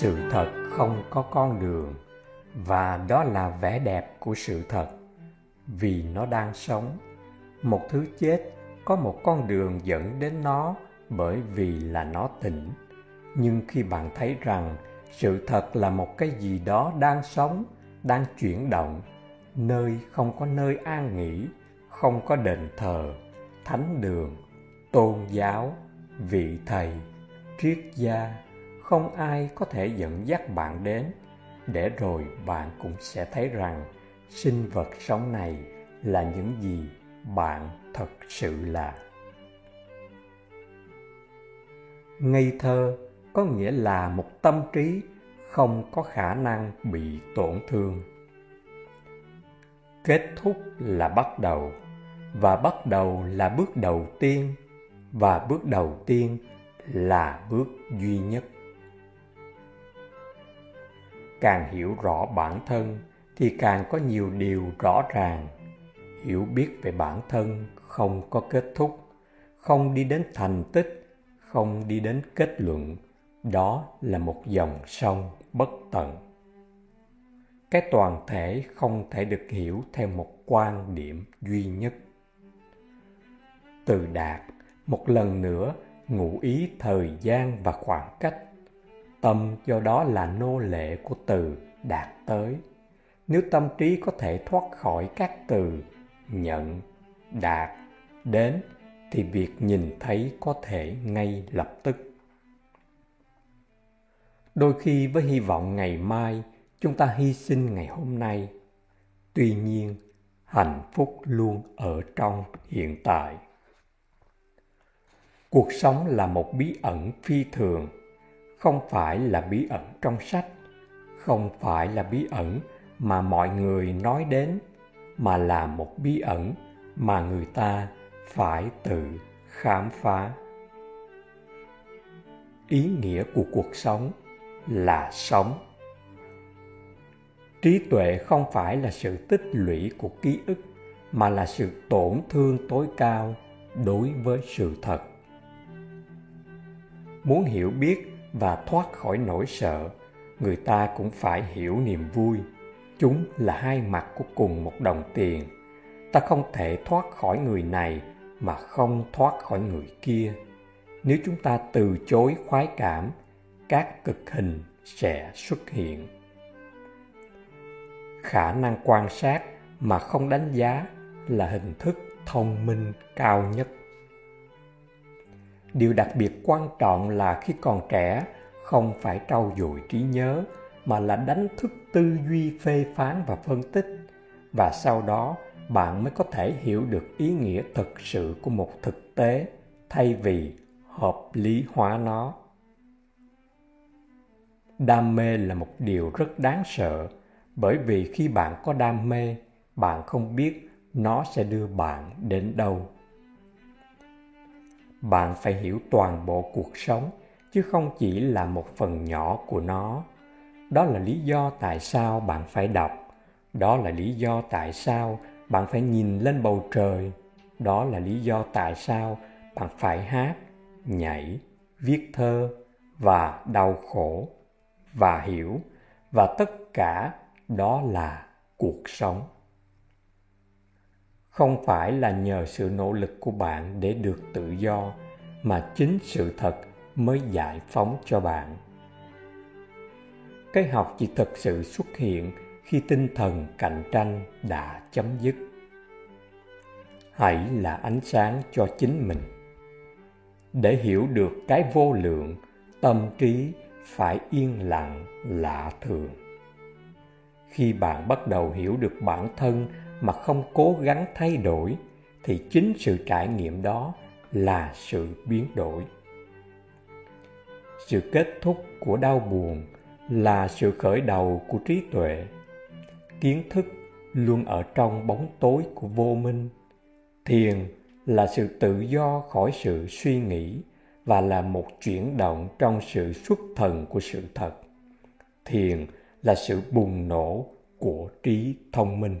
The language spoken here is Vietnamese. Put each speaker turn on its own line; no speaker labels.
sự thật không có con đường, và đó là vẻ đẹp của sự thật. Vì nó đang sống, một thứ chết có một con đường dẫn đến nó bởi vì là nó tỉnh. Nhưng khi bạn thấy rằng sự thật là một cái gì đó đang sống, đang chuyển động, nơi không có nơi an nghỉ, không có đền thờ, thánh đường, tôn giáo, vị thầy, triết gia không ai có thể dẫn dắt bạn đến, để rồi bạn cũng sẽ thấy rằng sinh vật sống này là những gì bạn thật sự là. Ngây thơ có nghĩa là một tâm trí không có khả năng bị tổn thương. Kết thúc là bắt đầu, và bắt đầu là bước đầu tiên, và bước đầu tiên là bước duy nhất càng hiểu rõ bản thân thì càng có nhiều điều rõ ràng. Hiểu biết về bản thân không có kết thúc, không đi đến thành tích, không đi đến kết luận, đó là một dòng sông bất tận. Cái toàn thể không thể được hiểu theo một quan điểm duy nhất. Từ đạt, một lần nữa ngụ ý thời gian và khoảng cách tâm do đó là nô lệ của từ đạt tới. Nếu tâm trí có thể thoát khỏi các từ nhận, đạt, đến, thì việc nhìn thấy có thể ngay lập tức. Đôi khi với hy vọng ngày mai chúng ta hy sinh ngày hôm nay, tuy nhiên hạnh phúc luôn ở trong hiện tại. Cuộc sống là một bí ẩn phi thường không phải là bí ẩn trong sách, không phải là bí ẩn mà mọi người nói đến, mà là một bí ẩn mà người ta phải tự khám phá. Ý nghĩa của cuộc sống là sống. Trí tuệ không phải là sự tích lũy của ký ức, mà là sự tổn thương tối cao đối với sự thật. Muốn hiểu biết và thoát khỏi nỗi sợ, người ta cũng phải hiểu niềm vui. Chúng là hai mặt của cùng một đồng tiền. Ta không thể thoát khỏi người này mà không thoát khỏi người kia. Nếu chúng ta từ chối khoái cảm, các cực hình sẽ xuất hiện. Khả năng quan sát mà không đánh giá là hình thức thông minh cao nhất điều đặc biệt quan trọng là khi còn trẻ, không phải trau dồi trí nhớ, mà là đánh thức tư duy phê phán và phân tích. Và sau đó, bạn mới có thể hiểu được ý nghĩa thực sự của một thực tế, thay vì hợp lý hóa nó. Đam mê là một điều rất đáng sợ, bởi vì khi bạn có đam mê, bạn không biết nó sẽ đưa bạn đến đâu bạn phải hiểu toàn bộ cuộc sống, chứ không chỉ là một phần nhỏ của nó. Đó là lý do tại sao bạn phải đọc. Đó là lý do tại sao bạn phải nhìn lên bầu trời. Đó là lý do tại sao bạn phải hát, nhảy, viết thơ và đau khổ và hiểu. Và tất cả đó là cuộc sống không phải là nhờ sự nỗ lực của bạn để được tự do, mà chính sự thật mới giải phóng cho bạn. Cái học chỉ thực sự xuất hiện khi tinh thần cạnh tranh đã chấm dứt. Hãy là ánh sáng cho chính mình. Để hiểu được cái vô lượng, tâm trí phải yên lặng, lạ thường. Khi bạn bắt đầu hiểu được bản thân mà không cố gắng thay đổi, thì chính sự trải nghiệm đó là sự biến đổi. Sự kết thúc của đau buồn là sự khởi đầu của trí tuệ. Kiến thức luôn ở trong bóng tối của vô minh. Thiền là sự tự do khỏi sự suy nghĩ và là một chuyển động trong sự xuất thần của sự thật. Thiền là sự bùng nổ của trí thông minh.